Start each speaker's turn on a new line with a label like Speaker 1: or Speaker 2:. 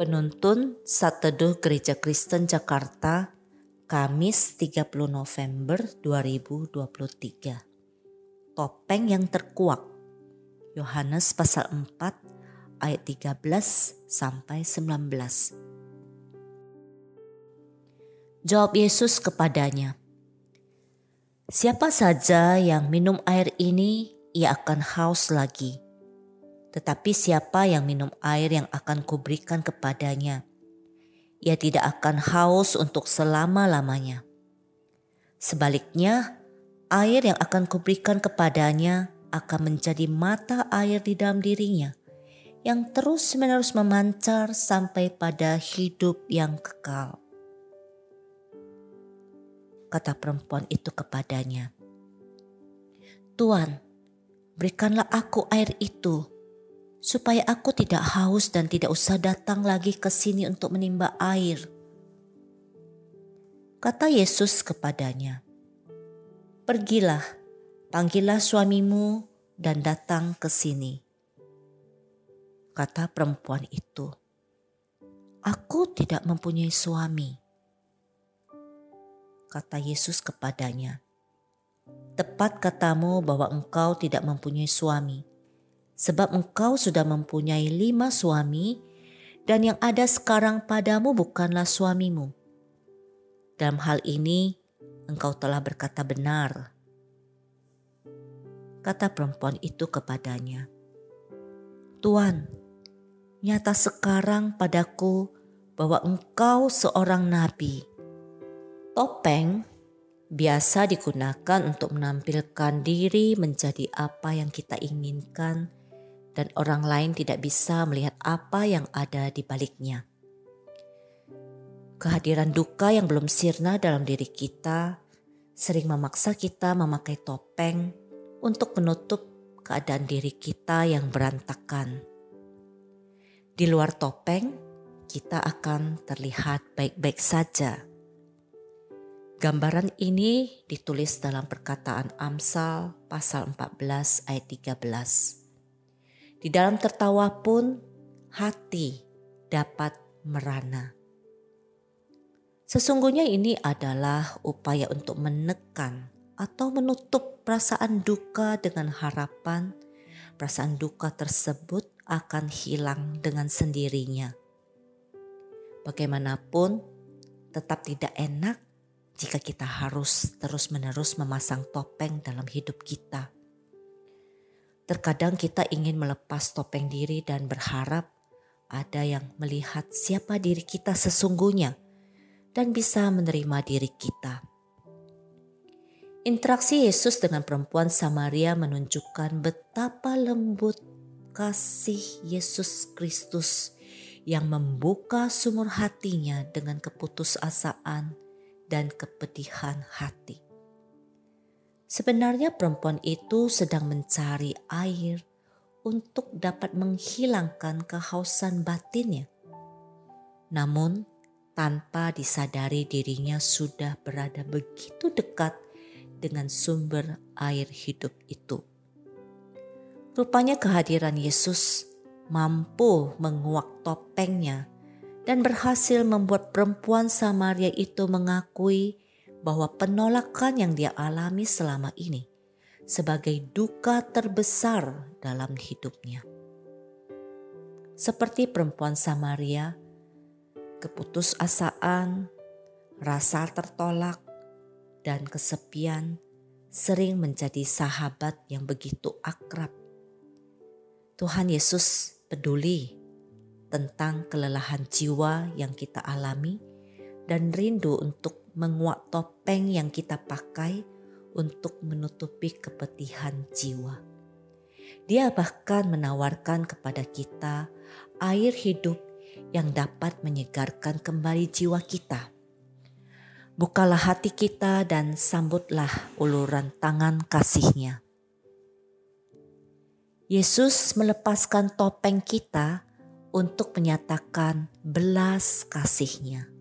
Speaker 1: Penuntun Saat Teduh Gereja Kristen Jakarta, Kamis 30 November 2023. Topeng yang terkuak. Yohanes pasal 4 ayat 13 sampai 19. Jawab Yesus kepadanya, Siapa saja yang minum air ini, ia akan haus lagi. Tetapi siapa yang minum air yang akan kuberikan kepadanya, ia tidak akan haus untuk selama-lamanya. Sebaliknya, air yang akan kuberikan kepadanya akan menjadi mata air di dalam dirinya, yang terus-menerus memancar sampai pada hidup yang kekal. Kata perempuan itu kepadanya, "Tuan, berikanlah aku air itu." Supaya aku tidak haus dan tidak usah datang lagi ke sini untuk menimba air. Kata Yesus kepadanya, "Pergilah, panggillah suamimu dan datang ke sini." Kata perempuan itu, "Aku tidak mempunyai suami." Kata Yesus kepadanya, "Tepat katamu bahwa engkau tidak mempunyai suami." Sebab engkau sudah mempunyai lima suami, dan yang ada sekarang padamu bukanlah suamimu. Dalam hal ini, engkau telah berkata benar. Kata perempuan itu kepadanya, "Tuan, nyata sekarang padaku bahwa engkau seorang nabi." Topeng biasa digunakan untuk menampilkan diri menjadi apa yang kita inginkan dan orang lain tidak bisa melihat apa yang ada di baliknya. Kehadiran duka yang belum sirna dalam diri kita sering memaksa kita memakai topeng untuk menutup keadaan diri kita yang berantakan. Di luar topeng, kita akan terlihat baik-baik saja. Gambaran ini ditulis dalam perkataan Amsal pasal 14 ayat 13. Di dalam tertawa pun hati dapat merana. Sesungguhnya ini adalah upaya untuk menekan atau menutup perasaan duka dengan harapan perasaan duka tersebut akan hilang dengan sendirinya. Bagaimanapun, tetap tidak enak jika kita harus terus-menerus memasang topeng dalam hidup kita. Terkadang kita ingin melepas topeng diri dan berharap ada yang melihat siapa diri kita sesungguhnya dan bisa menerima diri kita. Interaksi Yesus dengan perempuan Samaria menunjukkan betapa lembut kasih Yesus Kristus yang membuka sumur hatinya dengan keputusasaan dan kepedihan hati. Sebenarnya perempuan itu sedang mencari air untuk dapat menghilangkan kehausan batinnya. Namun, tanpa disadari dirinya sudah berada begitu dekat dengan sumber air hidup itu. Rupanya kehadiran Yesus mampu menguak topengnya dan berhasil membuat perempuan Samaria itu mengakui bahwa penolakan yang dia alami selama ini sebagai duka terbesar dalam hidupnya. Seperti perempuan Samaria, keputusasaan, rasa tertolak, dan kesepian sering menjadi sahabat yang begitu akrab. Tuhan Yesus peduli tentang kelelahan jiwa yang kita alami dan rindu untuk menguak topeng yang kita pakai untuk menutupi kepedihan jiwa. Dia bahkan menawarkan kepada kita air hidup yang dapat menyegarkan kembali jiwa kita. Bukalah hati kita dan sambutlah uluran tangan kasihnya. Yesus melepaskan topeng kita untuk menyatakan belas kasihnya